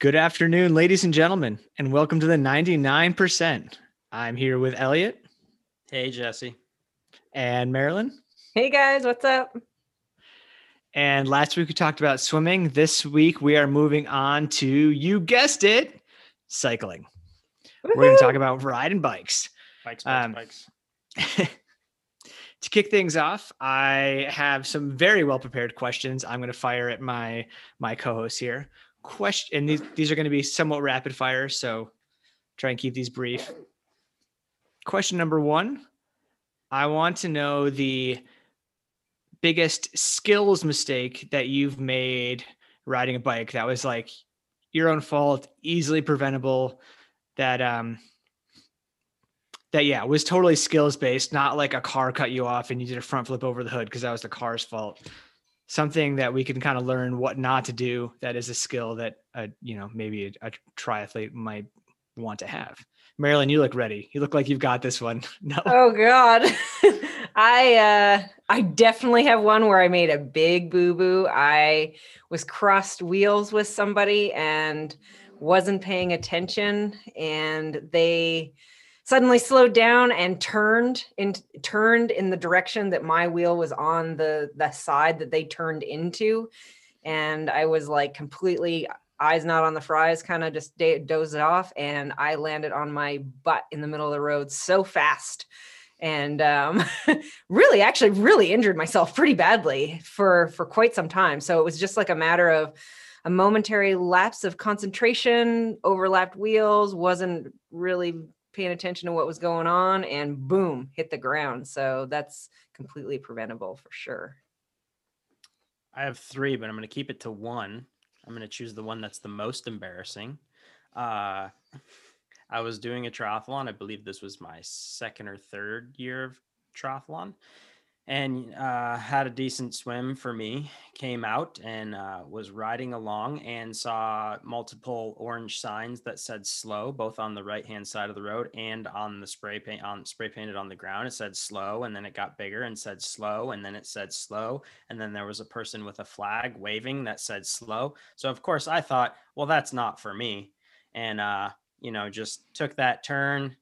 Good afternoon, ladies and gentlemen, and welcome to the 99%. I'm here with Elliot Hey, Jesse. and Marilyn. Hey guys, what's up? And last week we talked about swimming. This week we are moving on to, you guessed it, cycling. We're going to talk about riding bikes. Bikes, bikes, Um, bikes. to kick things off, I have some very well prepared questions. I'm going to fire at my my co-hosts here. Question, and these these are going to be somewhat rapid fire, so try and keep these brief. Question number one: I want to know the biggest skills mistake that you've made riding a bike. That was like your own fault, easily preventable. That um that yeah was totally skills based not like a car cut you off and you did a front flip over the hood because that was the car's fault something that we can kind of learn what not to do that is a skill that uh, you know maybe a, a triathlete might want to have marilyn you look ready you look like you've got this one no Oh god. I uh I definitely have one where I made a big boo-boo. I was crossed wheels with somebody and wasn't paying attention and they suddenly slowed down and turned in turned in the direction that my wheel was on the the side that they turned into. And I was like completely eyes not on the fries kind of just da- dozed off. And I landed on my butt in the middle of the road so fast. And um, really actually really injured myself pretty badly for for quite some time. So it was just like a matter of a momentary lapse of concentration overlapped wheels wasn't really paying attention to what was going on and boom hit the ground so that's completely preventable for sure I have three, but I'm going to keep it to one. I'm going to choose the one that's the most embarrassing. Uh, I was doing a triathlon. I believe this was my second or third year of triathlon, and uh, had a decent swim for me. Came out and uh, was riding along and saw multiple orange signs that said "slow" both on the right hand side of the road and on the spray paint on spray painted on the ground. It said "slow," and then it got bigger and said "slow," and then it said "slow," and then there was a person with a flag waving that said "slow." So of course I thought, well, that's not for me, and uh, you know just took that turn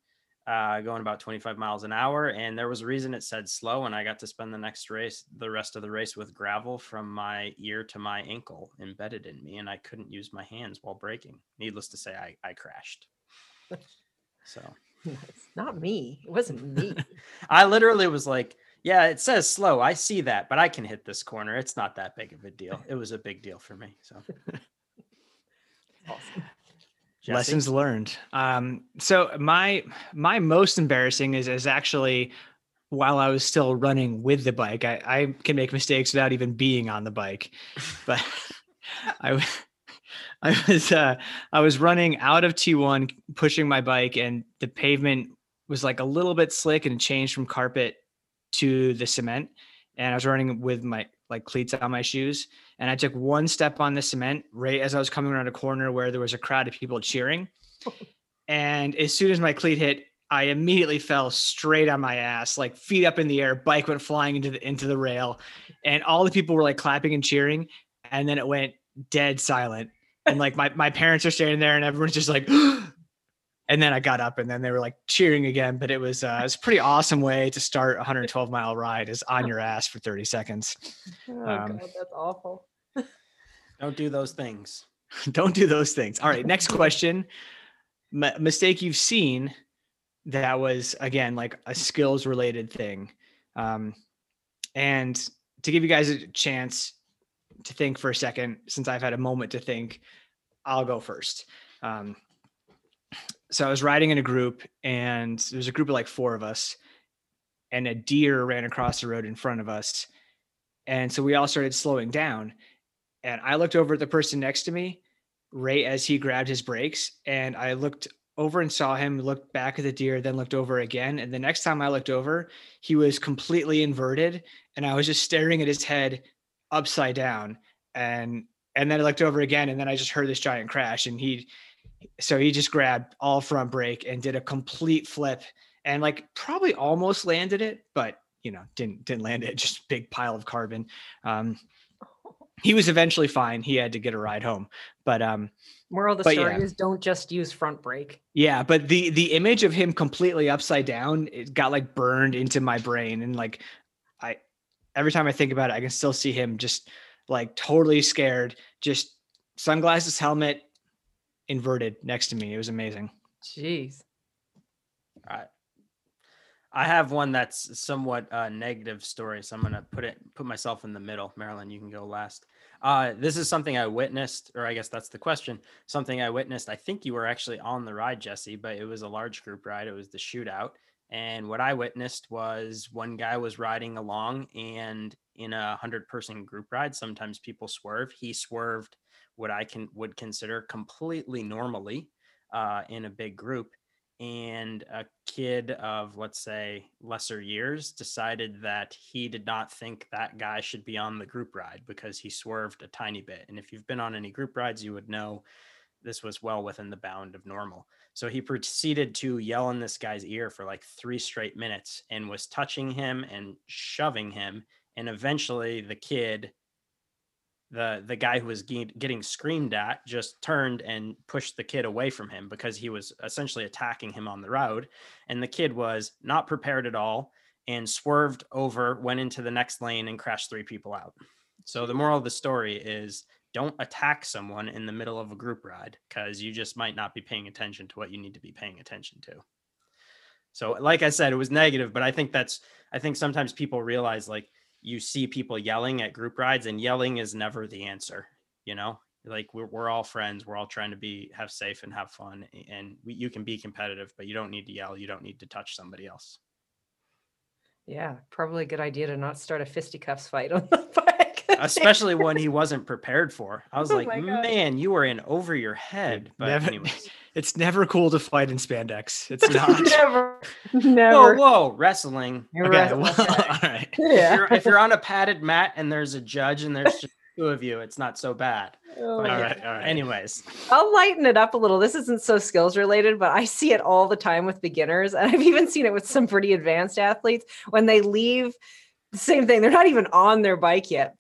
uh, going about 25 miles an hour. And there was a reason it said slow. And I got to spend the next race, the rest of the race with gravel from my ear to my ankle embedded in me. And I couldn't use my hands while braking. Needless to say, I, I crashed. So it's not me it wasn't me I literally was like, yeah, it says slow. I see that, but I can hit this corner. It's not that big of a deal. It was a big deal for me. So awesome. Jesse? lessons learned. Um so my my most embarrassing is is actually while i was still running with the bike i i can make mistakes without even being on the bike. But i i was uh i was running out of t1 pushing my bike and the pavement was like a little bit slick and changed from carpet to the cement. And i was running with my like cleats on my shoes and I took one step on the cement right as I was coming around a corner where there was a crowd of people cheering. and as soon as my cleat hit, I immediately fell straight on my ass, like feet up in the air. Bike went flying into the into the rail, and all the people were like clapping and cheering. And then it went dead silent. And like my my parents are standing there, and everyone's just like. And then I got up, and then they were like cheering again. But it was uh, it was a pretty awesome way to start a 112 mile ride, is on your ass for 30 seconds. oh Um, god that's awful don't do those things. Don't do those things. All right, next question. M- mistake you've seen that was again like a skills related thing. Um, and to give you guys a chance to think for a second, since I've had a moment to think, I'll go first. Um, so I was riding in a group, and there was a group of like four of us, and a deer ran across the road in front of us. And so we all started slowing down. And I looked over at the person next to me right as he grabbed his brakes. And I looked over and saw him look back at the deer, then looked over again. And the next time I looked over, he was completely inverted. And I was just staring at his head upside down. And and then I looked over again, and then I just heard this giant crash. And he so he just grabbed all front brake and did a complete flip and like probably almost landed it, but you know, didn't didn't land it, just big pile of carbon. Um he was eventually fine. He had to get a ride home, but um, Moral of the story yeah. is don't just use front brake. yeah. But the the image of him completely upside down, it got like burned into my brain, and like I every time I think about it, I can still see him just like totally scared, just sunglasses, helmet, inverted next to me. It was amazing. Jeez. All right. I have one that's somewhat a negative story, so I'm gonna put it put myself in the middle. Marilyn, you can go last. Uh, this is something I witnessed, or I guess that's the question. Something I witnessed. I think you were actually on the ride, Jesse, but it was a large group ride. It was the shootout, and what I witnessed was one guy was riding along, and in a hundred person group ride, sometimes people swerve. He swerved what I can would consider completely normally uh, in a big group and a kid of let's say lesser years decided that he did not think that guy should be on the group ride because he swerved a tiny bit and if you've been on any group rides you would know this was well within the bound of normal. So he proceeded to yell in this guy's ear for like three straight minutes and was touching him and shoving him and eventually the kid the the guy who was getting screamed at just turned and pushed the kid away from him because he was essentially attacking him on the road. And the kid was not prepared at all and swerved over went into the next lane and crashed three people out. So the moral of the story is don't attack someone in the middle of a group ride because you just might not be paying attention to what you need to be paying attention to. So like i said it was negative but i think that's i think sometimes people realize like you see people yelling at group rides and yelling is never the answer you know like we're, we're all friends we're all trying to be have safe and have fun and we, you can be competitive but you don't need to yell you don't need to touch somebody else Yeah, probably a good idea to not start a fisticuffs fight on the bike. Especially when he wasn't prepared for i was Oh like man you were in over your head but Never- anyways It's never cool to fight in spandex. It's not. never, whoa never. whoa wrestling You're okay, right. well, all right. if, Yeah. you're, if you're on a padded mat and there's a judge and there's just two of you it's not so bad Oh, All yeah, right, all right. anyways I'll lighten it up a little. This isn't so skills related, but I see it all the time with beginners. And I've even seen it with some pretty advanced athletes when they leave same thing. They're not even on their bike yet.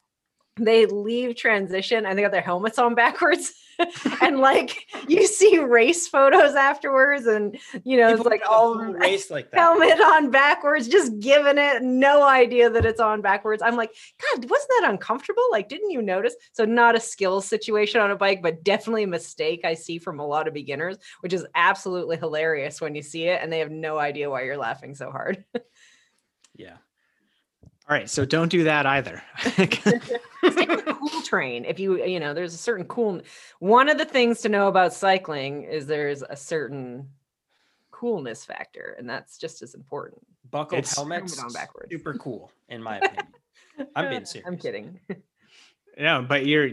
They leave transition and they got their helmets on backwards. and like you see race photos afterwards, and you know, it's like all oh, race like that helmet on backwards, just giving it no idea that it's on backwards. I'm like, God, wasn't that uncomfortable? Like, didn't you notice? So, not a skill situation on a bike, but definitely a mistake I see from a lot of beginners, which is absolutely hilarious when you see it and they have no idea why you're laughing so hard. yeah All right. So don't do that either. Same with cool train. If you, you know, there's a certain cool. One of the things to know about cycling is there's a certain coolness factor, and that's just as important. buckled It's- helmets Helmet on backwards. super cool in my opinion I'm being serious. I'm kidding. no, but you're.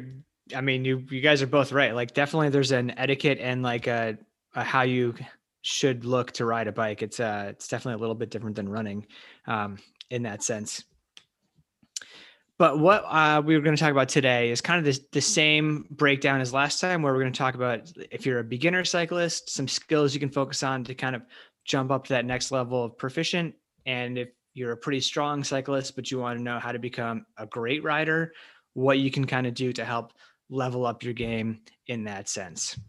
I mean, you you guys are both right. Like, definitely, there's an etiquette and like a, a how you should look to ride a bike. It's uh, it's definitely a little bit different than running, um, in that sense. But what uh, we were going to talk about today is kind of this, the same breakdown as last time, where we're going to talk about if you're a beginner cyclist, some skills you can focus on to kind of jump up to that next level of proficient. And if you're a pretty strong cyclist, but you want to know how to become a great rider, what you can kind of do to help level up your game in that sense.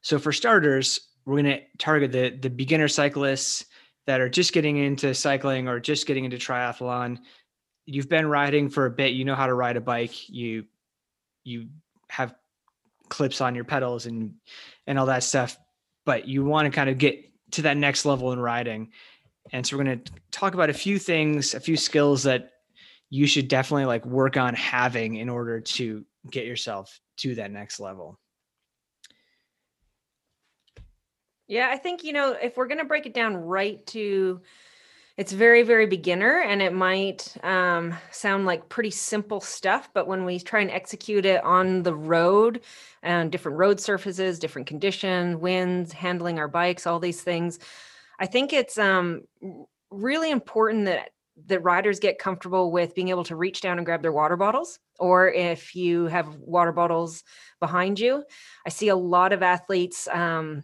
So for starters, we're going to target the the beginner cyclists that are just getting into cycling or just getting into triathlon. You've been riding for a bit, you know how to ride a bike, you you have clips on your pedals and and all that stuff, but you want to kind of get to that next level in riding. And so we're going to talk about a few things, a few skills that you should definitely like work on having in order to get yourself to that next level. Yeah, I think, you know, if we're going to break it down right to it's very, very beginner and it might um, sound like pretty simple stuff, but when we try and execute it on the road and different road surfaces, different conditions winds, handling our bikes, all these things, I think it's um, really important that that riders get comfortable with being able to reach down and grab their water bottles or if you have water bottles behind you. I see a lot of athletes um,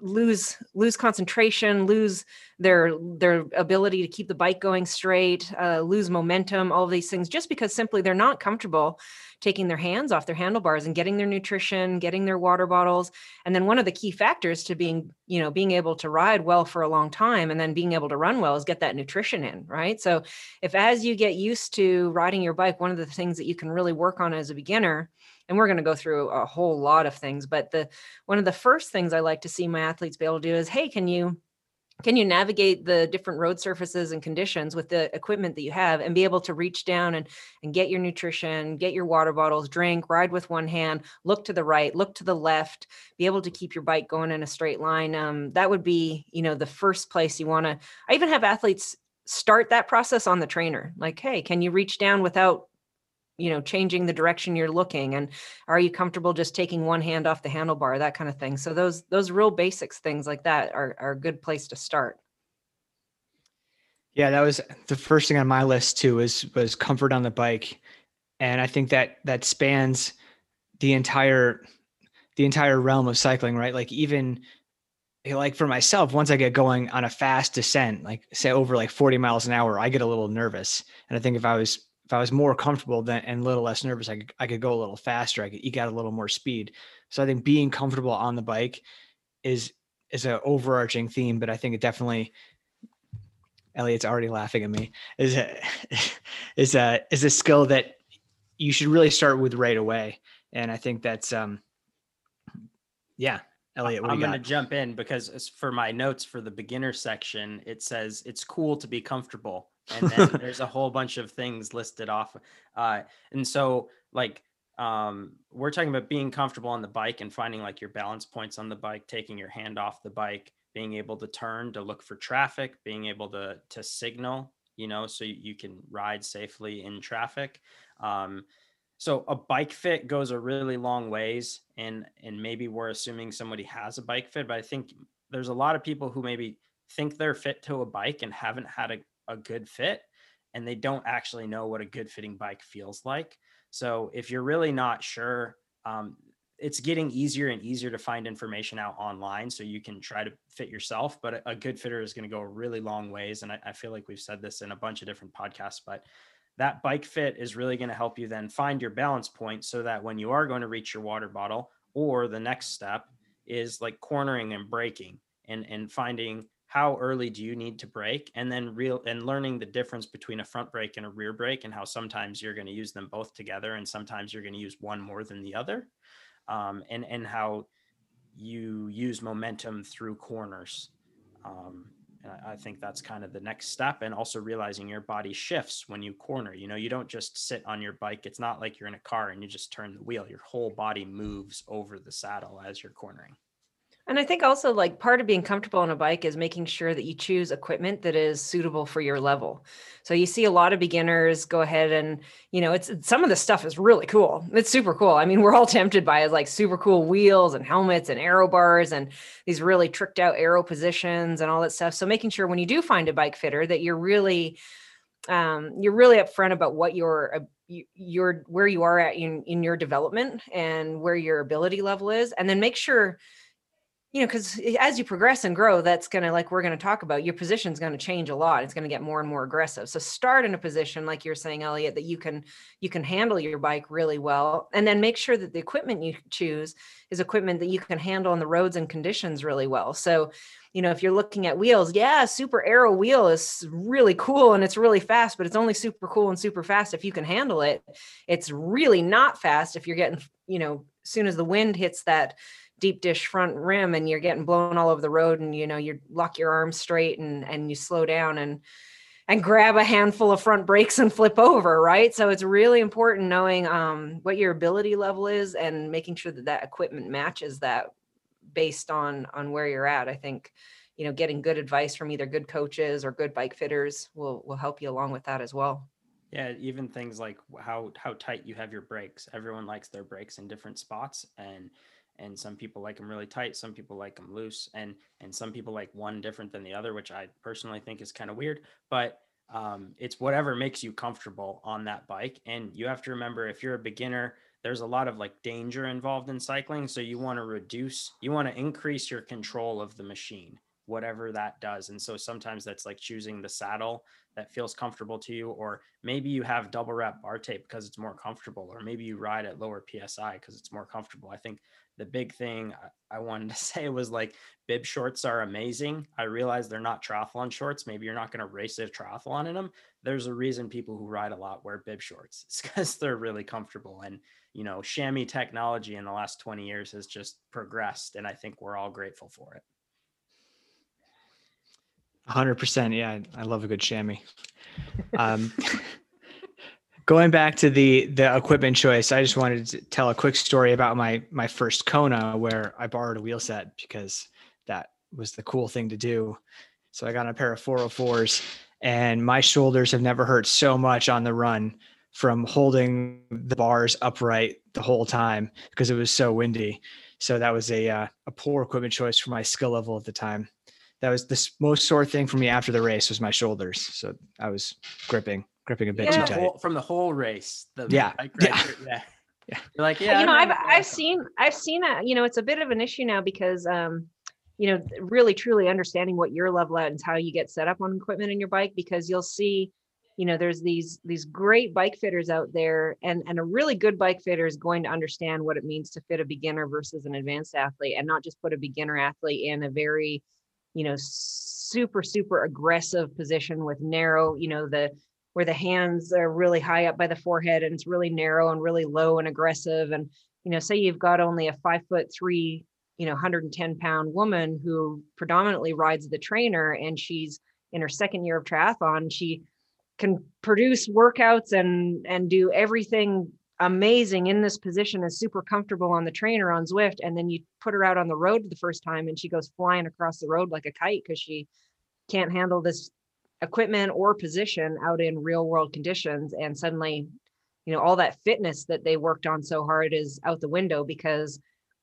lose lose concentration lose their their ability to keep the bike going straight uh, lose momentum all of these things just because simply they're not comfortable taking their hands off their handlebars and getting their nutrition getting their water bottles. And then one of the key factors to being you know being able to ride well for a long time and then being able to run well is get that nutrition in right? So if as you get used to riding your bike one of the things that you can really work on as a beginner and we're going to go through a whole lot of things but the one of the first things i like to see my athletes be able to do is hey can you can you navigate the different road surfaces and conditions with the equipment that you have and be able to reach down and, and get your nutrition get your water bottles drink ride with one hand look to the right look to the left be able to keep your bike going in a straight line? Um, that would be you know the first place you want to i even have athletes start that process on the trainer like hey can you reach down without you know changing the direction you're looking and are you comfortable just taking one hand off the handlebar that kind of thing. So those those real basics things like that are, are a good place to start. Yeah that was the first thing on my list too was was comfort on the bike. And i think that that spans the entire the entire realm of cycling right? Like even like for myself once i get going on a fast descent like say over like 40 miles an hour i get a little nervous. And i think if i was if I was more comfortable then and a little less nervous, I could I could go a little faster. I could eke out a little more speed. So I think being comfortable on the bike is is an overarching theme, but I think it definitely Elliot's already laughing at me. Is a is a is a skill that you should really start with right away. And I think that's um yeah. Elliot, I'm going to jump in because for my notes for the beginner section, it says it's cool to be comfortable and then there's a whole bunch of things listed off uh, and so like um, we're talking about being comfortable on the bike and finding like your balance points on the bike taking your hand off the bike being able to turn to look for traffic being able to to signal you know so you can ride safely in traffic um, so a bike fit goes a really long ways and and maybe we're assuming somebody has a bike fit but i think there's a lot of people who maybe think they're fit to a bike and haven't had a a good fit and they don't actually know what a good fitting bike feels like. So if you're really not sure, um, it's getting easier and easier to find information out online so you can try to fit yourself. But a, good fitter is going to go a really long ways. And I, I feel like we've said this in a bunch of different podcasts, but that bike fit is really going to help you then find your balance point so that when you are going to reach your water bottle or the next step is like cornering and braking and and finding how early do you need to brake and then real and learning the difference between a front brake and a rear brake and how sometimes you're going to use them both together and sometimes you're going to use one more than the other um, and and how you use momentum through corners um, and I think that's kind of the next step and also realizing your body shifts when you corner you know you don't just sit on your bike it's not like you're in a car and you just turn the wheel your whole body moves over the saddle as you're cornering and I think also like part of being comfortable on a bike is making sure that you choose equipment that is suitable for your level. So you see a lot of beginners go ahead and, you know, it's some of the stuff is really cool. It's super cool. I mean, we're all tempted by it, like super cool wheels and helmets and aero bars and these really tricked out aero positions and all that stuff. So making sure when you do find a bike fitter that you're really um, you're really upfront about what your uh, your where you are at in, in your development and where your ability level is and then make sure you know, because as you progress and grow, that's going to, like we're going to talk about, your position is going to change a lot. It's going to get more and more aggressive. So start in a position, like you're saying, Elliot, that you can, you can handle your bike really well. And then make sure that the equipment you choose is equipment that you can handle on the roads and conditions really well. So, you know, if you're looking at wheels, yeah, super aero wheel is really cool and it's really fast, but it's only super cool and super fast if you can handle it. It's really not fast if you're getting, you know, as soon as the wind hits that deep dish front rim and you're getting blown all over the road and you know you lock your arms straight and and you slow down and and grab a handful of front brakes and flip over right? So it's really important knowing um, what your ability level is and making sure that that equipment matches that based on on where you're at. I think you know getting good advice from either good coaches or good bike fitters will will help you along with that as well. Yeah even things like how how tight you have your brakes. Everyone likes their brakes in different spots and and some people like them really tight some people like them loose and and some people like one different than the other which i personally think is kind of weird but um, it's whatever makes you comfortable on that bike and you have to remember if you're a beginner there's a lot of like danger involved in cycling. So you want to reduce, you want to increase your control of the machine, whatever that does. And so sometimes that's like choosing the saddle that feels comfortable to you, or maybe you have double wrap bar tape because it's more comfortable, or maybe you ride at lower PSI because it's more comfortable. I think the big thing I wanted to say was like bib shorts are amazing. I realize they're not triathlon shorts. Maybe you're not going to race a triathlon in them. There's a reason people who ride a lot wear bib shorts. It's because they're really comfortable. And, you know, chamois technology in the last 20 years has just progressed. And I think we're all grateful for it. 100%. Yeah. I love a good chamois. Um, going back to the the equipment choice i just wanted to tell a quick story about my my first kona where i borrowed a wheel set because that was the cool thing to do so i got a pair of 404s and my shoulders have never hurt so much on the run from holding the bars upright the whole time because it was so windy so that was a uh, a poor equipment choice for my skill level at the time that was the most sore thing for me after the race was my shoulders so i was gripping gripping a bit Yeah. too tight. Whole- from the whole race. The Yeah, bike yeah. yeah. Yeah. You're like, yeah. you know, I'm I've I've seen I've seen that, you know it's a bit of an issue now because um you know really truly understanding what your level at and how you get set up on equipment in your bike because you'll see you know there's these these great bike fitters out there and and a really good bike fitter is going to understand what it means to fit a beginner versus an advanced athlete and not just put a beginner athlete in a very you know super super aggressive position with narrow you know the where the hands are really high up by the forehead and it's really narrow and really low and aggressive. And you know say you've got only a five foot three you know 110 pound woman who predominantly rides the trainer and she's in her second year of triathlon she can produce workouts and and do everything amazing in this position is super comfortable on the trainer on Zwift and then you put her out on the road the first time and she goes flying across the road like a kite because she can't handle this equipment or position out in real world conditions. And suddenly you know all that fitness that they worked on so hard is out the window because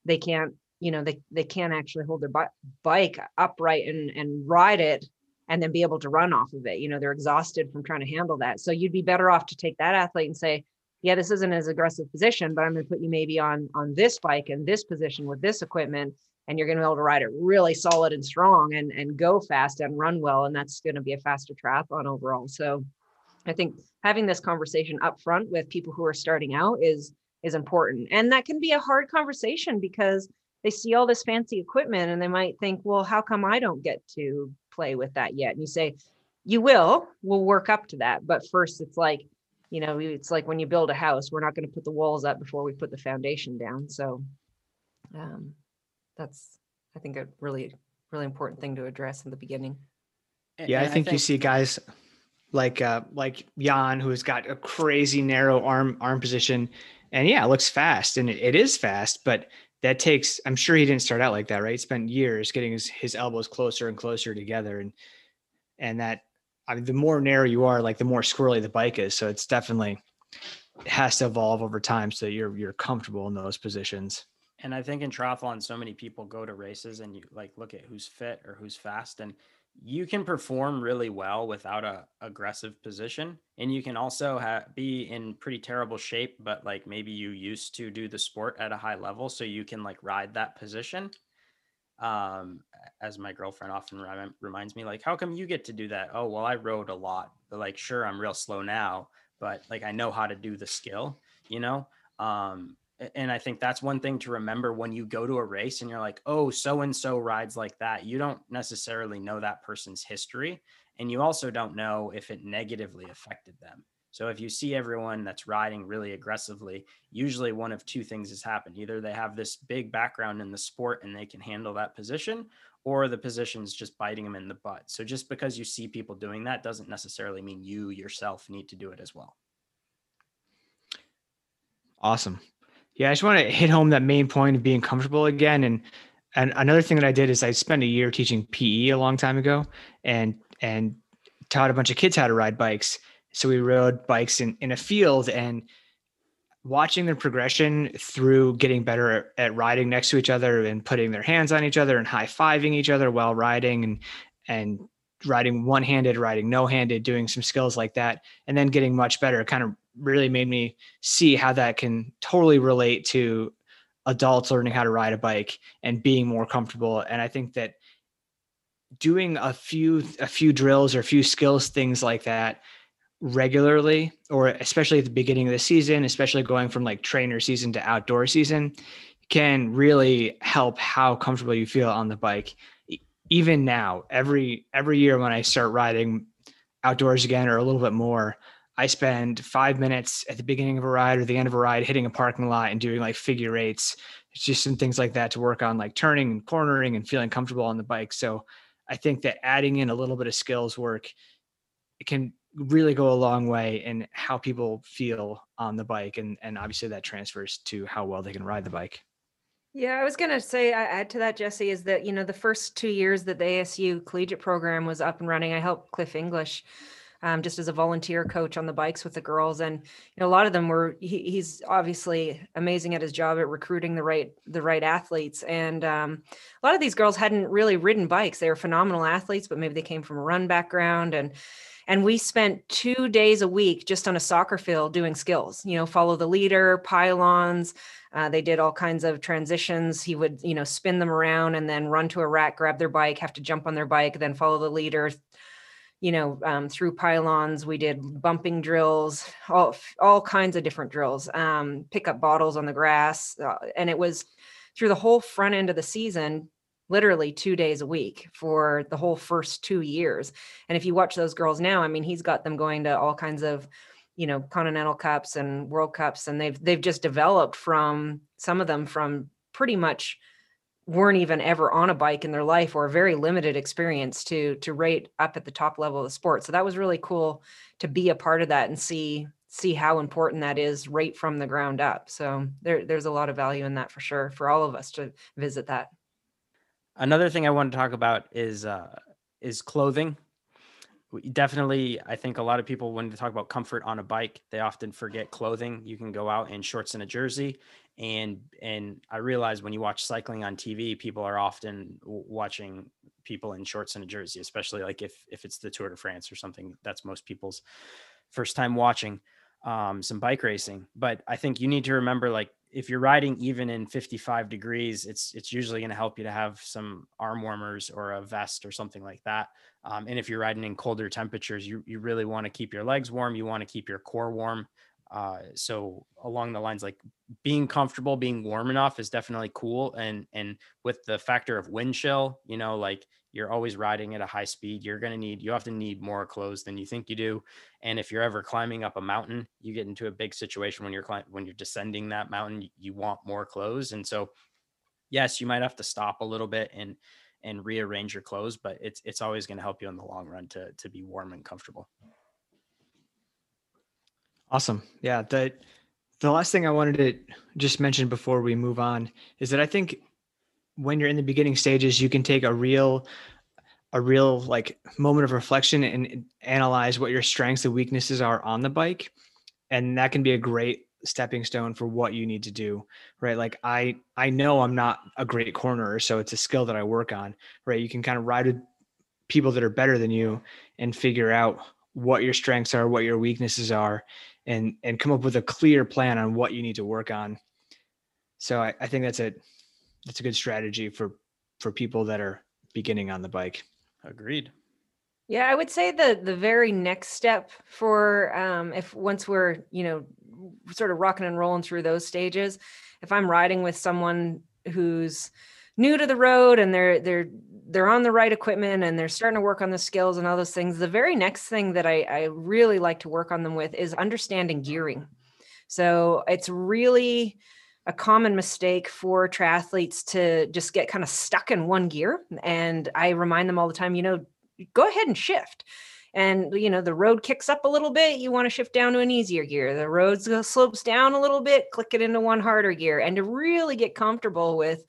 they can't you know they, they can't actually hold their bi- bike upright and and ride it and then be able to run off of it. You know they're exhausted from trying to handle that. So you'd be better off to take that athlete and say yeah this isn't as aggressive position but i'm going to put you maybe on on this bike in this position with this equipment and you're going to be able to ride it really solid and strong and and go fast and run well and that's going to be a faster triathlon overall. So i think having this conversation up front with people who are starting out is is important. And that can be a hard conversation because they see all this fancy equipment and they might think well how come i don't get to play with that yet? And you say you will we'll work up to that. But first it's like you know it's like when you build a house we're not going to put the walls up before we put the foundation down so um, that's i think a really really important thing to address in the beginning A- Yeah, I and think, you see guys like uh like Jan who's got a crazy narrow arm arm position and yeah, it looks fast and it, it is fast, but that takes I'm sure he didn't start out like that, right? He spent years getting his, his elbows closer and closer together and and that I mean the more narrow you are, like the more squirrely the bike is. So it's definitely it has to evolve over time so you're you're comfortable in those positions. And I think in triathlon, so many people go to races and you like look at who's fit or who's fast, and you can perform really well without a aggressive position, and you can also ha- be in pretty terrible shape, but like maybe you used to do the sport at a high level, so you can like ride that position. Um, as my girlfriend often remi- reminds me, like, how come you get to do that? Oh, well, I rode a lot. But like, sure, I'm real slow now, but like I know how to do the skill, you know. Um, and I think that's one thing to remember when you go to a race and you're like, oh, so and so rides like that. You don't necessarily know that person's history. And you also don't know if it negatively affected them. So if you see everyone that's riding really aggressively, usually one of two things has happened. Either they have this big background in the sport and they can handle that position, or the position's just biting them in the butt. So just because you see people doing that doesn't necessarily mean you yourself need to do it as well. Awesome. Yeah, I just want to hit home that main point of being comfortable again. And and another thing that I did is I spent a year teaching PE a long time ago, and and taught a bunch of kids how to ride bikes. So we rode bikes in in a field and watching their progression through getting better at, riding next to each other and putting their hands on each other and high fiving each other while riding and and riding one handed, riding no handed, doing some skills like that, and then getting much better. Kind of really made me see how that can totally relate to adults learning how to ride a bike and being more comfortable. And I think that doing a few a few drills or a few skills things like that regularly or especially at the beginning of the season especially going from like trainer season to outdoor season can really help how comfortable you feel on the bike. Even now every every year when i start riding outdoors again or a little bit more i spend five minutes at the beginning of a ride or the end of a ride hitting a parking lot and doing like figure eights. It's just some things like that to work on like turning and cornering and feeling comfortable on the bike. So i think that adding in a little bit of skills work it can really go a long way in how people feel on the bike and and obviously that transfers to how well they can ride the bike. Yeah, I was gonna say I add to that, Jesse, is that you know the first two years that the ASU collegiate program was up and running, I helped Cliff English um, just as a volunteer coach on the bikes with the girls, and you know a lot of them were he, he's obviously amazing at his job at recruiting the right the right athletes, and um, a lot of these girls hadn't really ridden bikes. They were phenomenal athletes, but maybe they came from a run background and and we spent two days a week just on a soccer field doing skills you know follow the leader pylons uh, they did all kinds of transitions. He would, you know, spin them around and then run to a rack, grab their bike, have to jump on their bike, then follow the leader, you know, um, through pylons. We did bumping drills, all all kinds of different drills. Um, pick up bottles on the grass, uh, and it was through the whole front end of the season literally two days a week for the whole first two years. And if you watch those girls now, I mean, he's got them going to all kinds of you know continental cups and world cups and they've they've just developed from some of them from pretty much weren't even ever on a bike in their life or a very limited experience to to rate up at the top level of the sport. So that was really cool to be a part of that and see see how important that is right from the ground up. So there there's a lot of value in that for sure for all of us to visit that another thing i want to talk about is uh is clothing. Definitely i think a lot of people when they talk about comfort on a bike they often forget clothing. You can go out in shorts and a jersey and and i realize when you watch cycling on tv people are often watching people in shorts and a jersey especially like if if it's the tour de france or something that's most people's first time watching um, some bike racing but i think you need to remember like if you're riding even in 55 degrees, it's it's usually going to help you to have some arm warmers or a vest or something like that. Um, and if you're riding in colder temperatures, you you really want to keep your legs warm. You want to keep your core warm. Uh, so along the lines like being comfortable, being warm enough is definitely cool. And and with the factor of wind chill, you know, like you're always riding at a high speed you're going to need you often need more clothes than you think you do and if you're ever climbing up a mountain you get into a big situation when you're when you're descending that mountain you want more clothes and so yes you might have to stop a little bit and and rearrange your clothes but it's it's always going to help you in the long run to to be warm and comfortable. Awesome. Yeah the the last thing i wanted to just mention before we move on is that i think when you're in the beginning stages, you can take a real a real like moment of reflection and analyze what your strengths and weaknesses are on the bike. And that can be a great stepping stone for what you need to do right? Like i i know i'm not a great cornerer so it's a skill that i work on right? You can kind of ride with people that are better than you and figure out what your strengths are what your weaknesses are and and come up with a clear plan on what you need to work on. So i, I think that's a that's a good strategy for for people that are beginning on the bike. Agreed. Yeah, I would say the the very next step for um, if once we're you know sort of rocking and rolling through those stages, if I'm riding with someone who's new to the road and they're they're they're on the right equipment and they're starting to work on the skills and all those things, the very next thing that I, I really like to work on them with is understanding gearing. So it's really a common mistake for triathletes to just get kind of stuck in one gear. And I remind them all the time, you know, go ahead and shift. And you know, the road kicks up a little bit, you want to shift down to an easier gear. The road slopes down a little bit, click it into one harder gear. And to really get comfortable with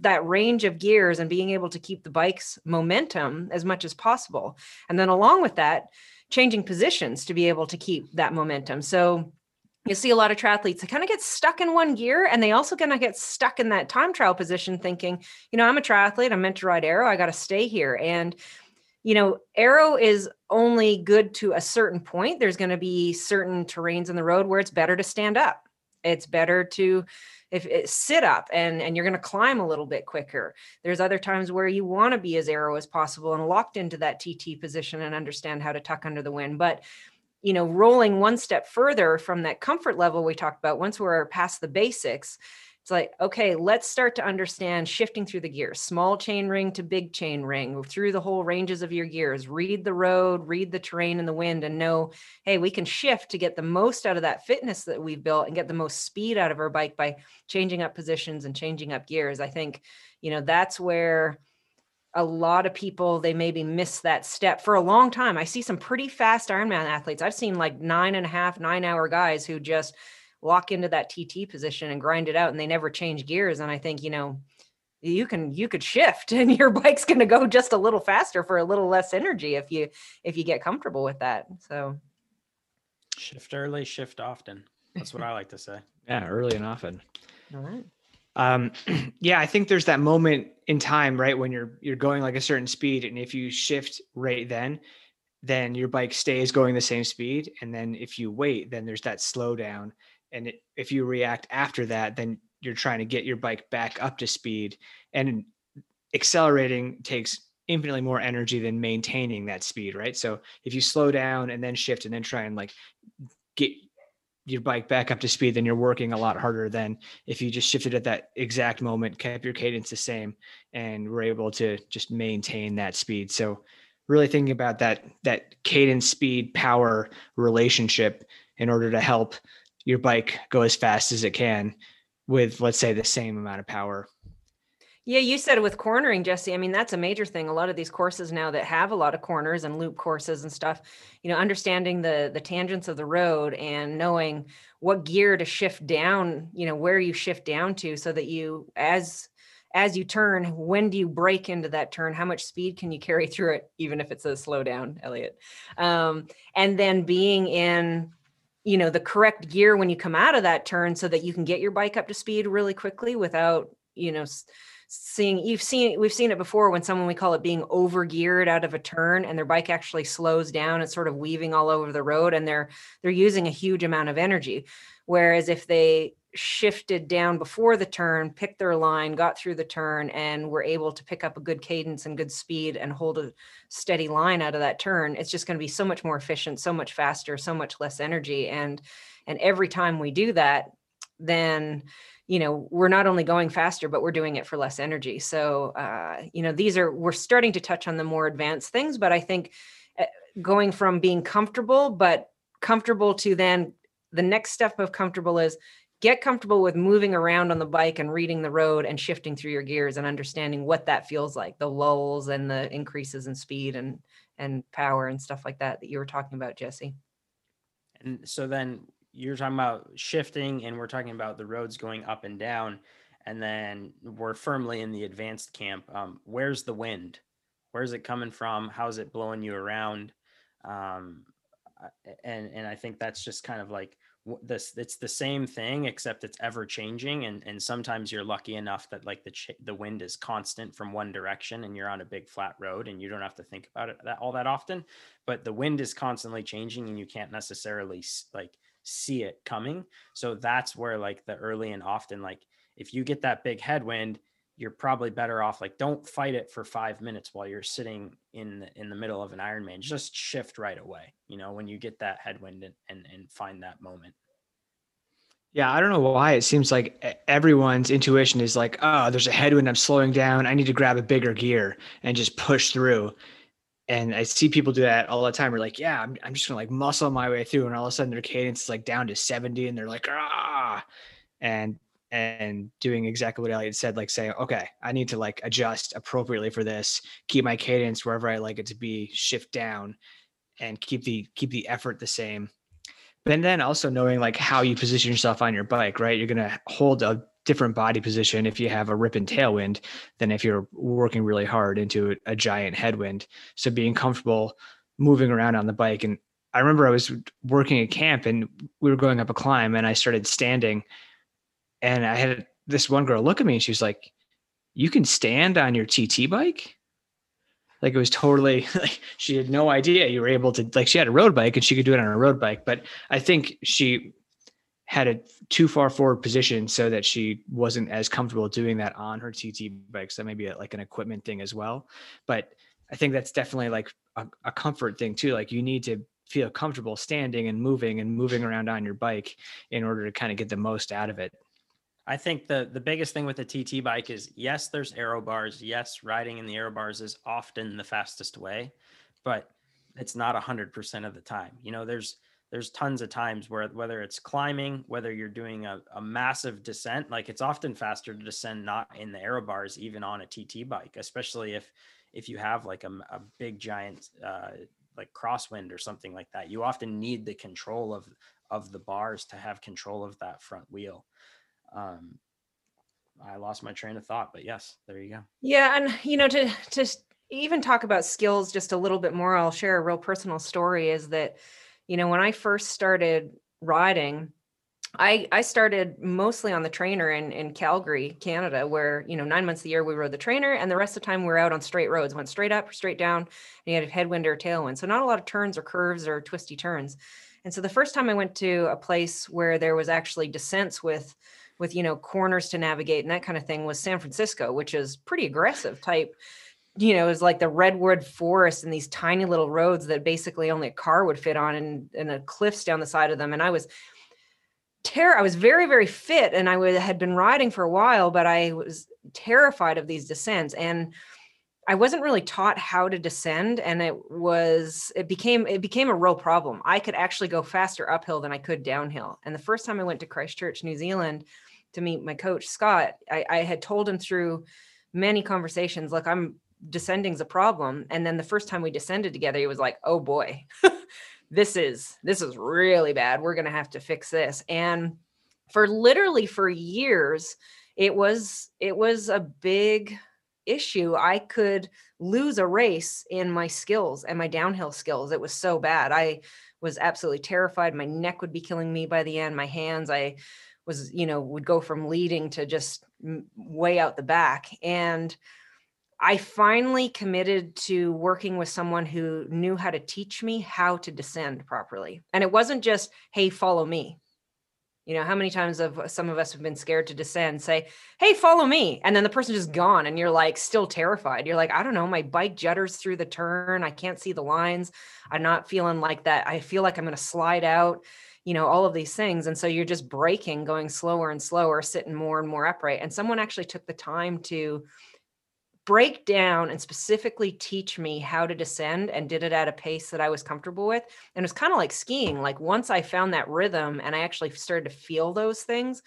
that range of gears and being able to keep the bike's momentum as much as possible. And then along with that, changing positions to be able to keep that momentum. So you see a lot of triathletes they kind of get stuck in one gear and they also kind of get stuck in that time trial position thinking you know i'm a triathlete i'm meant to ride aero i got to stay here and you know, aero is only good to a certain point. There's going to be certain terrains in the road where it's better to stand up. It's better to if it, sit up and and you're going to climb a little bit quicker. There's other times where you want to be as aero as possible and locked into that TT position and understand how to tuck under the wind. But you know, rolling one step further from that comfort level we talked about, once we're past the basics, it's like, okay, let's start to understand shifting through the gears, small chain ring to big chain ring, through the whole ranges of your gears. Read the road, read the terrain and the wind, and know, hey, we can shift to get the most out of that fitness that we've built and get the most speed out of our bike by changing up positions and changing up gears. I think, you know, that's where a lot of people they maybe miss that step for a long time. I see some pretty fast Ironman athletes. I've seen like nine and a half, nine hour guys who just walk into that TT position and grind it out and they never change gears. And I think, you know, you can you could shift and your bike's going to go just a little faster for a little less energy if you if you get comfortable with that. So shift early, shift often. That's what I like to say. Yeah, early and often. All right. Um, yeah, I think there's that moment in time, right, when you're you're going like a certain speed, and if you shift right then, then your bike stays going the same speed, and then if you wait, then there's that slowdown, and it, if you react after that then you're trying to get your bike back up to speed and accelerating takes infinitely more energy than maintaining that speed right? So if you slow down and then shift and then try and like get your bike back up to speed then you're working a lot harder than if you just shifted at that exact moment kept your cadence the same and were able to just maintain that speed. So really thinking about that that cadence speed power relationship in order to help your bike go as fast as it can with let's say the same amount of power yeah you said with cornering jesse i mean that's a major thing. A lot of these courses now that have a lot of corners and loop courses and stuff you know understanding the the tangents of the road and knowing what gear to shift down you know where you shift down to so that you as as you turn when do you break into that turn? How much speed can you carry through it even if it's a slow down elliot? Um, and then being in you know the correct gear when you come out of that turn so that you can get your bike up to speed really quickly without you know seeing you've seen we've seen it before when someone we call it being over geared out of a turn and their bike actually slows down and sort of weaving all over the road and they're they're using a huge amount of energy whereas if they shifted down before the turn, picked their line, got through the turn, and were able to pick up a good cadence and good speed and hold a steady line out of that turn, it's just going to be so much more efficient, so much faster, so much less energy. And and every time we do that, then you know we're not only going faster but we're doing it for less energy. So uh, you know these are we're starting to touch on the more advanced things but i think uh, going from being comfortable but comfortable to then the next step of comfortable is get comfortable with moving around on the bike and reading the road and shifting through your gears and understanding what that feels like the lulls and the increases in speed and and power and stuff like that that you were talking about jesse. And so then you're talking about shifting and we're talking about the roads going up and down and then we're firmly in the advanced camp um, where's the wind? Where's it coming from? How's it blowing you around? Um, and and i think that's just kind of like this it's the same thing except it's ever changing and and sometimes you're lucky enough that like the ch- the wind is constant from one direction and you're on a big flat road and you don't have to think about it that all that often but the wind is constantly changing and you can't necessarily like see it coming so that's where like the early and often like if you get that big headwind you're probably better off like don't fight it for five minutes while you're sitting in the, in the middle of an Ironman. Just shift right away. You know when you get that headwind and, and and find that moment. Yeah, I don't know why it seems like everyone's intuition is like, oh, there's a headwind. I'm slowing down. I need to grab a bigger gear and just push through. And I see people do that all the time. We're like, yeah, I'm, I'm just gonna like muscle my way through, and all of a sudden their cadence is like down to 70, and they're like, ah, and and doing exactly what Elliot said, like saying, okay, I need to like adjust appropriately for this, keep my cadence wherever I like it to be, shift down and keep the keep the effort the same. But then also knowing like how you position yourself on your bike, right? You're gonna hold a different body position if you have a rip and tailwind than if you're working really hard into a giant headwind. So being comfortable moving around on the bike. And I remember I was working at camp and we were going up a climb and I started standing and I had this one girl look at me and she was like, You can stand on your TT bike? like it was totally like she had no idea you were able to like she had a road bike and she could do it on a road bike but i think she had a too far forward position so that she wasn't as comfortable doing that on her tt bike so maybe like an equipment thing as well but i think that's definitely like a, a comfort thing too like you need to feel comfortable standing and moving and moving around on your bike in order to kind of get the most out of it I think the the biggest thing with the TT bike is yes, there's aero bars. Yes, riding in the aero bars is often the fastest way, but it's not a hundred percent of the time. You know, there's there's tons of times where whether it's climbing, whether you're doing a, a massive descent, like it's often faster to descend not in the aero bars, even on a TT bike, especially if if you have like a, a big giant uh, like crosswind or something like that. You often need the control of of the bars to have control of that front wheel um, I lost my train of thought, but yes, there you go. Yeah, and you know, to to even talk about skills just a little bit more, I'll share a real personal story. Is that, you know, when I first started riding, I I started mostly on the trainer in in Calgary, Canada, where you know nine months a year we rode the trainer, and the rest of the time we are out on straight roads, went straight up, straight down, and you had a headwind or tailwind, so not a lot of turns or curves or twisty turns. And so the first time I went to a place where there was actually descents with with you know corners to navigate and that kind of thing was San Francisco, which is pretty aggressive type. You know, it was like the redwood forest and these tiny little roads that basically only a car would fit on, and and the cliffs down the side of them. And I was terror. I was very very fit, and I had been riding for a while, but I was terrified of these descents and. I wasn't really taught how to descend and it was it became it became a real problem. I could actually go faster uphill than I could downhill. And the first time I went to Christchurch, New Zealand, to meet my coach Scott, I, I had told him through many conversations, look, I'm descending's a problem. And then the first time we descended together, he was like, oh boy, this is this is really bad. We're gonna have to fix this. And for literally for years, it was it was a big issue. I could lose a race in my skills and my downhill skills. It was so bad. I was absolutely terrified. My neck would be killing me by the end. My hands, I was you know would go from leading to just way out the back and i finally committed to working with someone who knew how to teach me how to descend properly. And it wasn't just hey follow me. You know how many times have uh, some of us have been scared to descend say hey follow me and then the person just gone and you're like still terrified. You're like i don't know my bike jutters through the turn. I can't see the lines. I'm not feeling like that. I feel like i'm going to slide out you know all of these things. And so you're just breaking, going slower and slower sitting more and more upright. And someone actually took the time to break down and specifically teach me how to descend and did it at a pace that I was comfortable with. And it was kind of like skiing. Like once I found that rhythm and I actually started to feel those things,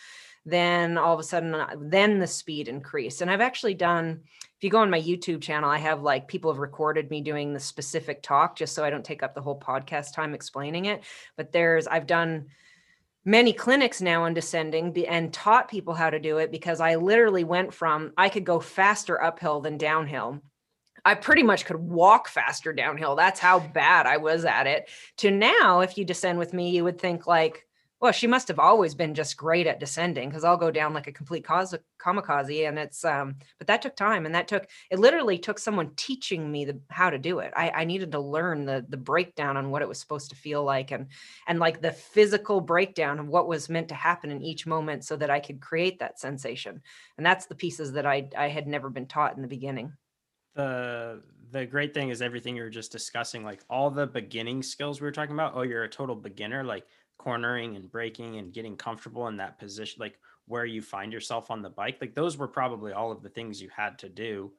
then all of a sudden uh, then the speed increased and i've actually done if you go on my youtube channel i have like people have recorded me doing the specific talk just so i don't take up the whole podcast time explaining it but there's i've done many clinics now on descending and taught people how to do it because i literally went from i could go faster uphill than downhill I pretty much could walk faster downhill. That's how bad I was at it. To now, if you descend with me, you would think like, well, she must have always been just great at descending because I'll go down like a complete cause kamikaze. And it's, um, but that took time and that took, it literally took someone teaching me the, how to do it. I, I needed to learn the, the breakdown on what it was supposed to feel like and, and like the physical breakdown of what was meant to happen in each moment so that I could create that sensation. And that's the pieces that I, I had never been taught in the beginning. The, the great thing is everything you're just discussing, like all the beginning skills we were talking about. Oh, you're a total beginner. Like cornering and braking and getting comfortable in that position, like where you find yourself on the bike. Like those were probably all of the things you had to do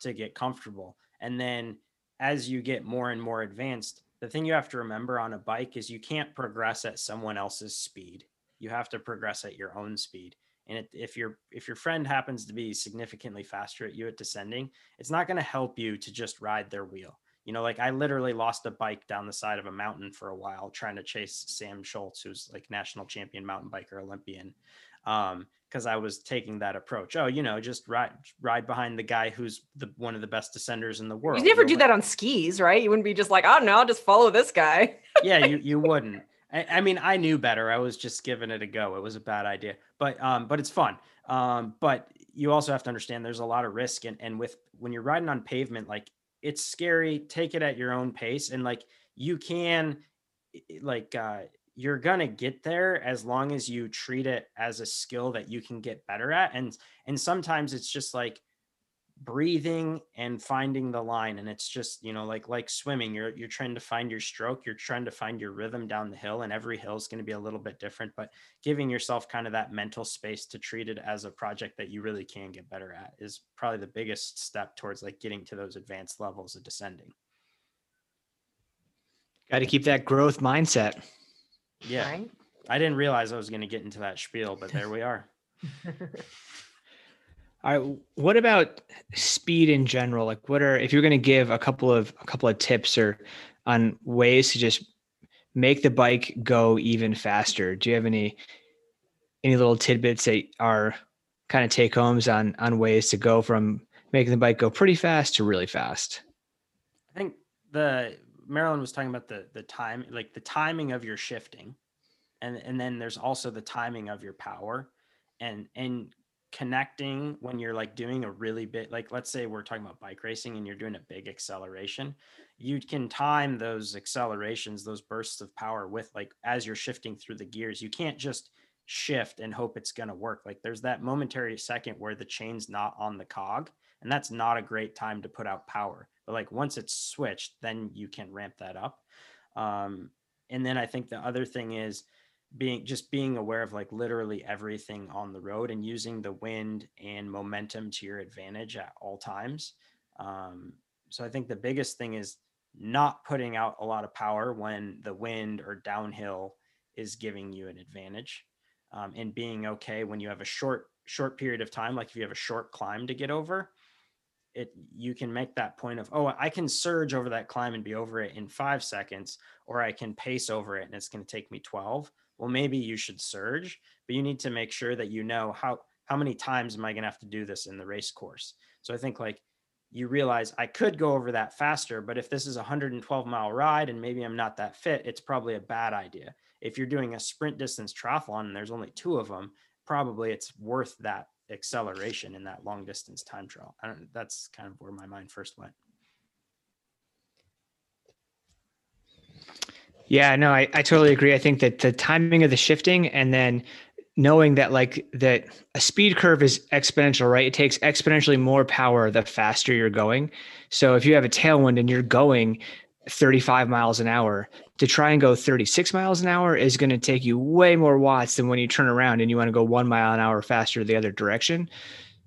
to get comfortable. And then as you get more and more advanced, the thing you have to remember on a bike is you can't progress at someone else's speed. You have to progress at your own speed. And it, if your if your friend happens to be significantly faster at you at descending, it's not going to help you to just ride their wheel. You know, like I literally lost a bike down the side of a mountain for a while trying to chase Sam Schultz, who's like national champion mountain biker, Olympian. Um, because I was taking that approach. Oh, you know, just ride ride behind the guy who's the one of the best descenders in the world. You never do that on skis, right? You wouldn't be just like, oh no, I'll just follow this guy. yeah, you you wouldn't. I, I, mean, I knew better. I was just giving it a go. It was a bad idea, but um, but it's fun. Um, but you also have to understand there's a lot of risk, and and with when you're riding on pavement, like it's scary. Take it at your own pace. And like you can like uh you're gonna get there as long as you treat it as a skill that you can get better at. And and sometimes it's just like breathing and finding the line and it's just you know like like swimming you're you're trying to find your stroke you're trying to find your rhythm down the hill and every hill is going to be a little bit different but giving yourself kind of that mental space to treat it as a project that you really can get better at is probably the biggest step towards like getting to those advanced levels of descending. Got to keep that growth mindset. Yeah. Right? i didn't realize i was going to get into that spiel but there we are All right. What about speed in general? Like, what are if you're going to give a couple of a couple of tips or on ways to just make the bike go even faster? Do you have any any little tidbits that are kind of take homes on on ways to go from making the bike go pretty fast to really fast? I think the Marilyn was talking about the the time, like the timing of your shifting, and and then there's also the timing of your power, and and connecting when you're like doing a really big like let's say we're talking about bike racing and you're doing a big acceleration you can time those accelerations those bursts of power with like as you're shifting through the gears you can't just shift and hope it's going to work. Like there's that momentary second where the chain's not on the cog and that's not a great time to put out power. But like once it's switched then you can ramp that up. Um, and then i think the other thing is being just being aware of like literally everything on the road and using the wind and momentum to your advantage at all times. Um, so I think the biggest thing is not putting out a lot of power when the wind or downhill is giving you an advantage um, and being okay when you have a short short period of time like if you have a short climb to get over it you can make that point of oh i can surge over that climb and be over it in five seconds or i can pace over it and it's going to take me 12 well maybe you should surge but you need to make sure that you know how how many times am i going to have to do this in the race course. So i think like you realize i could go over that faster but if this is a 112 mile ride and maybe i'm not that fit it's probably a bad idea. If you're doing a sprint distance triathlon and there's only two of them probably it's worth that acceleration in that long distance time trial. I don't, that's kind of where my mind first went Yeah, no, I, I totally agree. I think that the timing of the shifting and then knowing that like that a speed curve is exponential, right? It takes exponentially more power the faster you're going. So if you have a tailwind and you're going 35 miles an hour, to try and go 36 miles an hour is going to take you way more watts than when you turn around and you want to go one mile an hour faster the other direction.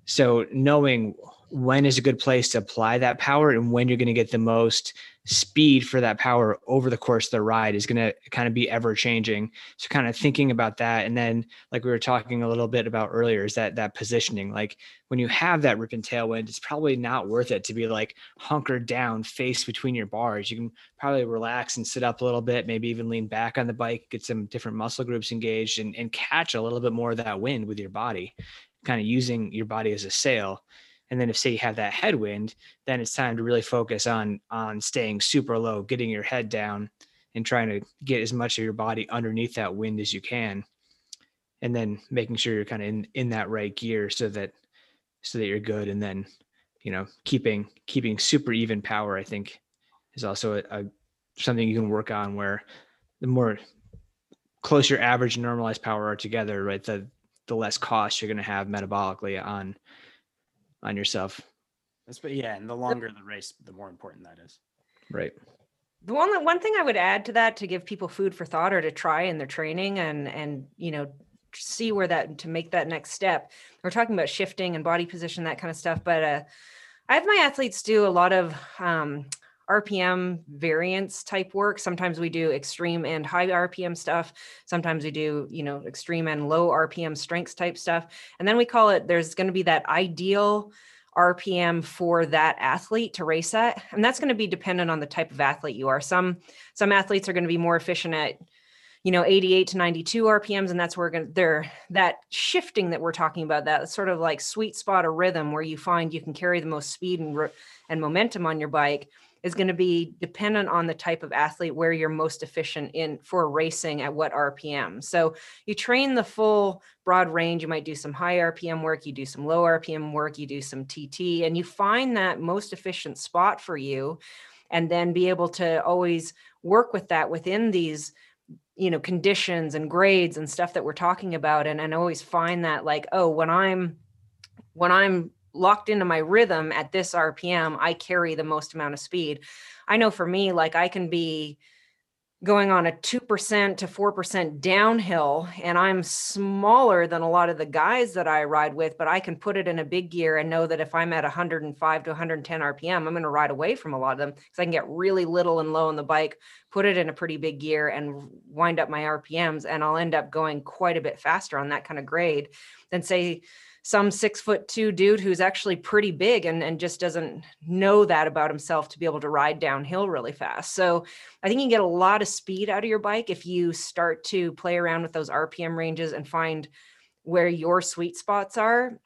So knowing when is a good place to apply that power and when you're going to get the most speed for that power over the course of the ride is going to kind of be ever changing so kind of thinking about that and then like we were talking a little bit about earlier is that that positioning. Like when you have that rip and tailwind it's probably not worth it to be like hunkered down face between your bars. You can probably relax and sit up a little bit maybe even lean back on the bike get some different muscle groups engaged and, and catch a little bit more of that wind with your body kind of using your body as a sail and then if say you have that headwind then it's time to really focus on on staying super low getting your head down and trying to get as much of your body underneath that wind as you can. And then making sure you're kind of in in that right gear so that so that you're good. And then you know keeping keeping super even power i think is also a, a something you can work on where the more close your average normalized power are together right the the less cost you're going to have metabolically on on yourself. That's but yeah, and the longer the race, the more important that is. Right. The one one thing I would add to that to give people food for thought or to try in their training and and you know see where that to make that next step. We're talking about shifting and body position that kind of stuff, but uh, I have my athletes do a lot of um, RPM variance type work. Sometimes we do extreme and high RPM stuff. Sometimes we do, you know, extreme and low RPM strengths type stuff. And then we call it, there's going to be that ideal RPM for that athlete to race at. And that's going to be dependent on the type of athlete you are. Some, some athletes are going to be more efficient at you know 88 to 92 rpms and that's where going there that shifting that we're talking about that sort of like sweet spot of rhythm where you find you can carry the most speed and and momentum on your bike is going to be dependent on the type of athlete where you're most efficient in for racing at what rpm so you train the full broad range. You might do some high rpm work you do some low rpm work you do some tt and you find that most efficient spot for you and then be able to always work with that within these you know conditions and grades and stuff that we're talking about and, and always find that like oh when i'm when i'm locked into my rhythm at this rpm i carry the most amount of speed. I know for me like i can be going on a 2% to 4% downhill and i'm smaller than a lot of the guys that i ride with but i can put it in a big gear and know that if i'm at 105 to 110 rpm i'm going to ride away from a lot of them because i can get really little and low on the bike put it in a pretty big gear and wind up my rpms and i'll end up going quite a bit faster on that kind of grade than say some six foot two dude who's actually pretty big and, and just doesn't know that about himself to be able to ride downhill really fast. So I think you can get a lot of speed out of your bike if you start to play around with those RPM ranges and find where your sweet spots are.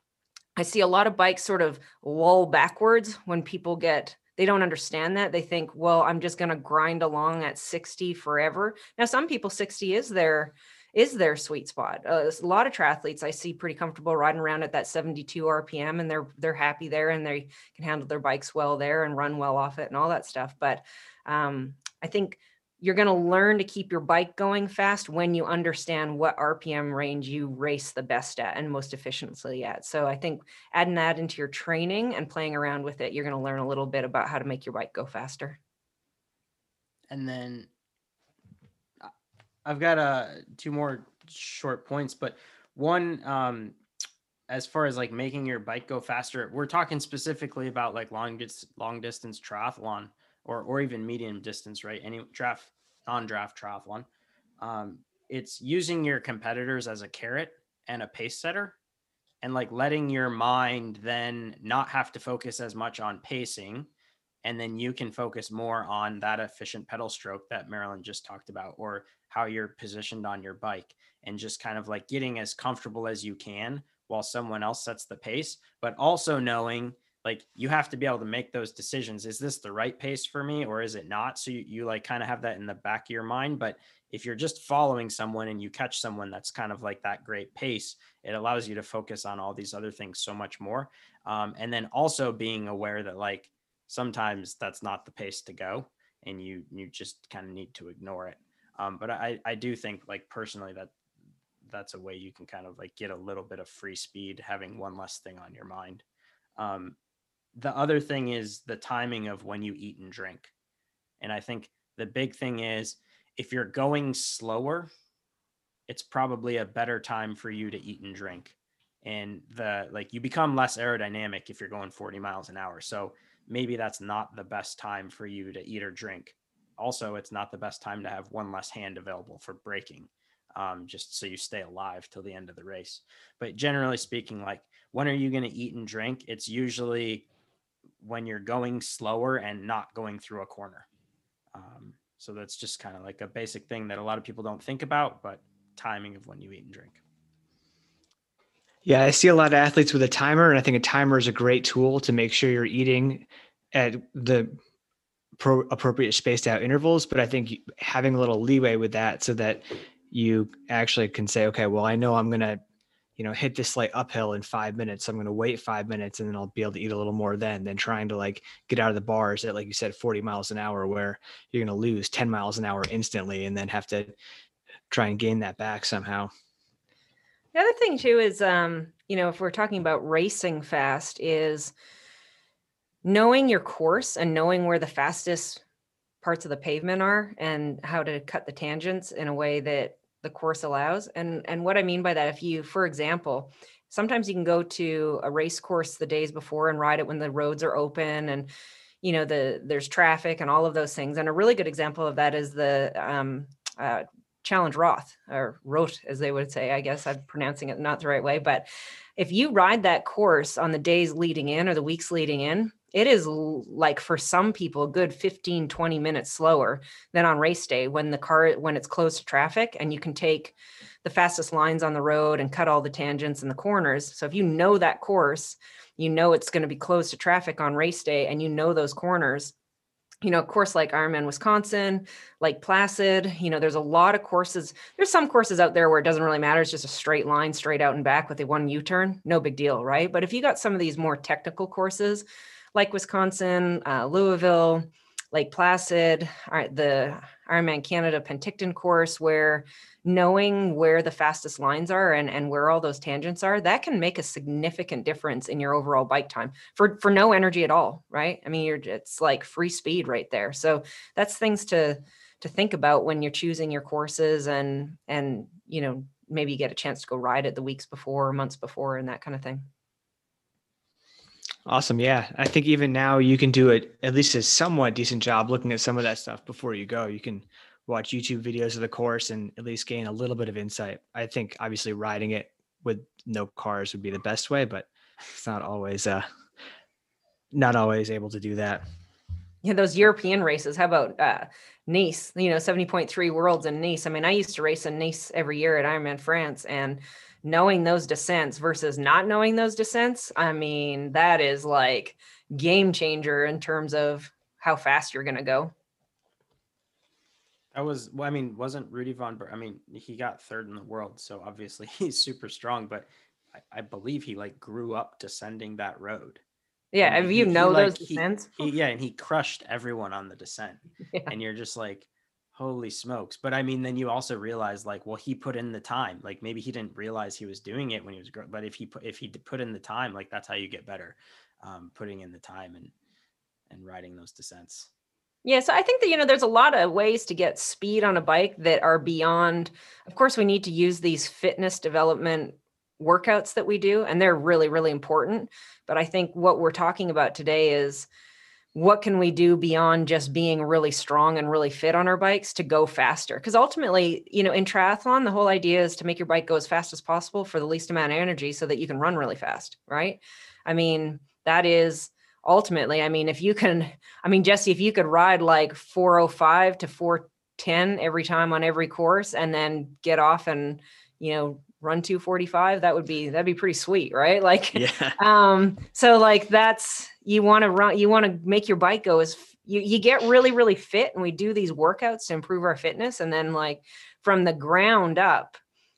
I see a lot of bikes sort of lull backwards when people get they don't understand that they think well i'm just going to grind along at 60 forever now some people 60 is their is their sweet spot. Uh, a lot of triathletes I see pretty comfortable riding around at that 72 RPM, and they're they're happy there, and they can handle their bikes well there and run well off it and all that stuff. But um, I think you're going to learn to keep your bike going fast when you understand what RPM range you race the best at and most efficiently at. So I think adding that into your training and playing around with it, you're going to learn a little bit about how to make your bike go faster. And then I've got uh two more short points, but one um as far as like making your bike go faster, we're talking specifically about like long dis- long distance triathlon or or even medium distance, right? Any draft non-draft triathlon. Um, it's using your competitors as a carrot and a pace setter and like letting your mind then not have to focus as much on pacing and then you can focus more on that efficient pedal stroke that Marilyn just talked about or how you're positioned on your bike and just kind of like getting as comfortable as you can while someone else sets the pace, but also knowing like you have to be able to make those decisions. Is this the right pace for me or is it not? So you, you like kind of have that in the back of your mind. But if you're just following someone and you catch someone that's kind of like that great pace, it allows you to focus on all these other things so much more. Um, and then also being aware that like sometimes that's not the pace to go and you you just kind of need to ignore it um, but I, I do think like personally that that's a way you can kind of like get a little bit of free speed having one less thing on your mind. Um, the other thing is the timing of when you eat and drink. And I think the big thing is if you're going slower, it's probably a better time for you to eat and drink. And the like you become less aerodynamic if you're going 40 miles an hour. So maybe that's not the best time for you to eat or drink. Also it's not the best time to have one less hand available for braking um, just so you stay alive till the end of the race. But generally speaking like when are you going to eat and drink? It's usually when you're going slower and not going through a corner. Um, so that's just kind of like a basic thing that a lot of people don't think about but timing of when you eat and drink yeah i see a lot of athletes with a timer and i think a timer is a great tool to make sure you're eating at the pro- appropriate spaced out intervals. But I think having a little leeway with that so that you actually can say, okay, well, I know I'm going to, you know, hit this slight uphill in five minutes. so I'm going to wait five minutes and then I'll be able to eat a little more then than trying to like get out of the bars at, like you said, 40 miles an hour where you're going to lose 10 miles an hour instantly and then have to try and gain that back somehow. The other thing too is, um, you know, if we're talking about racing fast is, knowing your course and knowing where the fastest parts of the pavement are and how to cut the tangents in a way that the course allows. And and what i mean by that if you for example sometimes you can go to a race course the days before and ride it when the roads are open and you know the there's traffic and all of those things. And a really good example of that is the um, uh, challenge Roth or Roth, as they would say. I guess I'm pronouncing it not the right way, but if you ride that course on the days leading in or the weeks leading in, it is like for some people a good 15 20 minutes slower than on race day when the car when it's closed to traffic and you can take the fastest lines on the road and cut all the tangents and the corners so if you know that course you know it's going to be closed to traffic on race day and you know those corners you know, of course like Ironman Wisconsin, Lake Placid, you know, there's a lot of courses. There's some courses out there where it doesn't really matter. It's just a straight line, straight out and back with a one U-turn. No big deal, right? But if you got some of these more technical courses like Wisconsin, uh, Louisville, Lake Placid, all right, the Ironman Canada Penticton course, where knowing where the fastest lines are and, and where all those tangents are, that can make a significant difference in your overall bike time for, for no energy at all, right? I mean, you're it's like free speed right there. So that's things to to think about when you're choosing your courses and and you know maybe you get a chance to go ride it the weeks before, months before, and that kind of thing. Awesome. Yeah. I think even now you can do it at least a somewhat decent job looking at some of that stuff before you go. You can watch YouTube videos of the course and at least gain a little bit of insight. I think obviously riding it with no cars would be the best way, but it's not always uh not always able to do that. Yeah, those European races. How about uh Nice? You know, 70.3 worlds in Nice. I mean, I used to race in Nice every year at Ironman France and knowing those descents versus not knowing those descents, I mean, that is like game changer in terms of how fast you're going to go. I was, well, I mean, wasn't Rudy von, Ber- I mean, he got third in the world, so obviously he's super strong, but I, I believe he like grew up descending that road. Yeah, if you he, know he, those like, descents. He, yeah, and he crushed everyone on the descent. Yeah. And you're just like, holy smokes but i mean then you also realize like well he put in the time like maybe he didn't realize he was doing it when he was growing but if he put if he put in the time like that's how you get better um, putting in the time and and riding those descents yeah, so I think that you know there's a lot of ways to get speed on a bike that are beyond. Of course, we need to use these fitness development workouts that we do, and they're really really important. But I think what we're talking about today is what can we do beyond just being really strong and really fit on our bikes to go faster? Because ultimately you know in triathlon the whole idea is to make your bike go as fast as possible for the least amount of energy so that you can run really fast right? I mean that is ultimately i mean if you can i mean jesse if you could ride like 405 to 410 every time on every course and then get off and you know run 245 that would be that'd be pretty sweet right like yeah. um so like that's you want to run you want to make your bike go as you, you get really really fit and we do these workouts to improve our fitness and then like from the ground up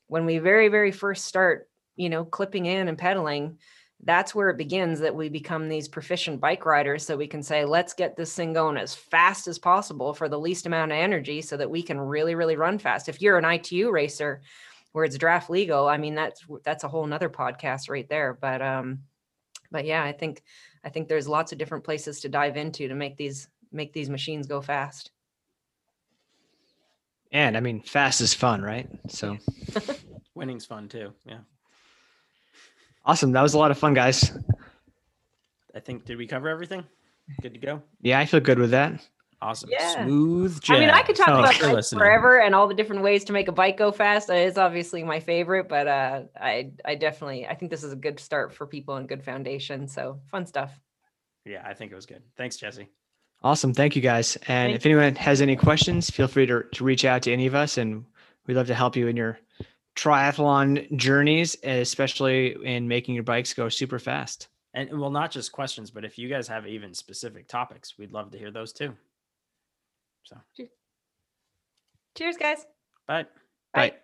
when we very very first start you know clipping in and pedaling that's where it begins that we become these proficient bike riders so we can say let's get this thing going as fast as possible for the least amount of energy so that we can really really run fast if you're an itu racer where it's draft legal i mean that's that's a whole nother podcast right there but um but yeah i think i think there's lots of different places to dive into to make these make these machines go fast. And i mean fast is fun right? So. Winning's fun too yeah. Awesome that was a lot of fun guys. I think did we cover everything? Good to go? Yeah i feel good with that Awesome. Yeah. Smooth jazz. I mean, I could talk oh, about bikes forever and all the different ways to make a bike go fast. It's obviously my favorite, but uh, I I definitely I think this is a good start for people and good foundation. So fun stuff. Yeah, I think it was good. Thanks, Jesse. Awesome. Thank you guys. And if anyone has any questions, feel free to, to reach out to any of us and we'd love to help you in your triathlon journeys, especially in making your bikes go super fast. And well, not just questions, but if you guys have even specific topics, we'd love to hear those too. So cheers, guys. Bye. Bye. Bye.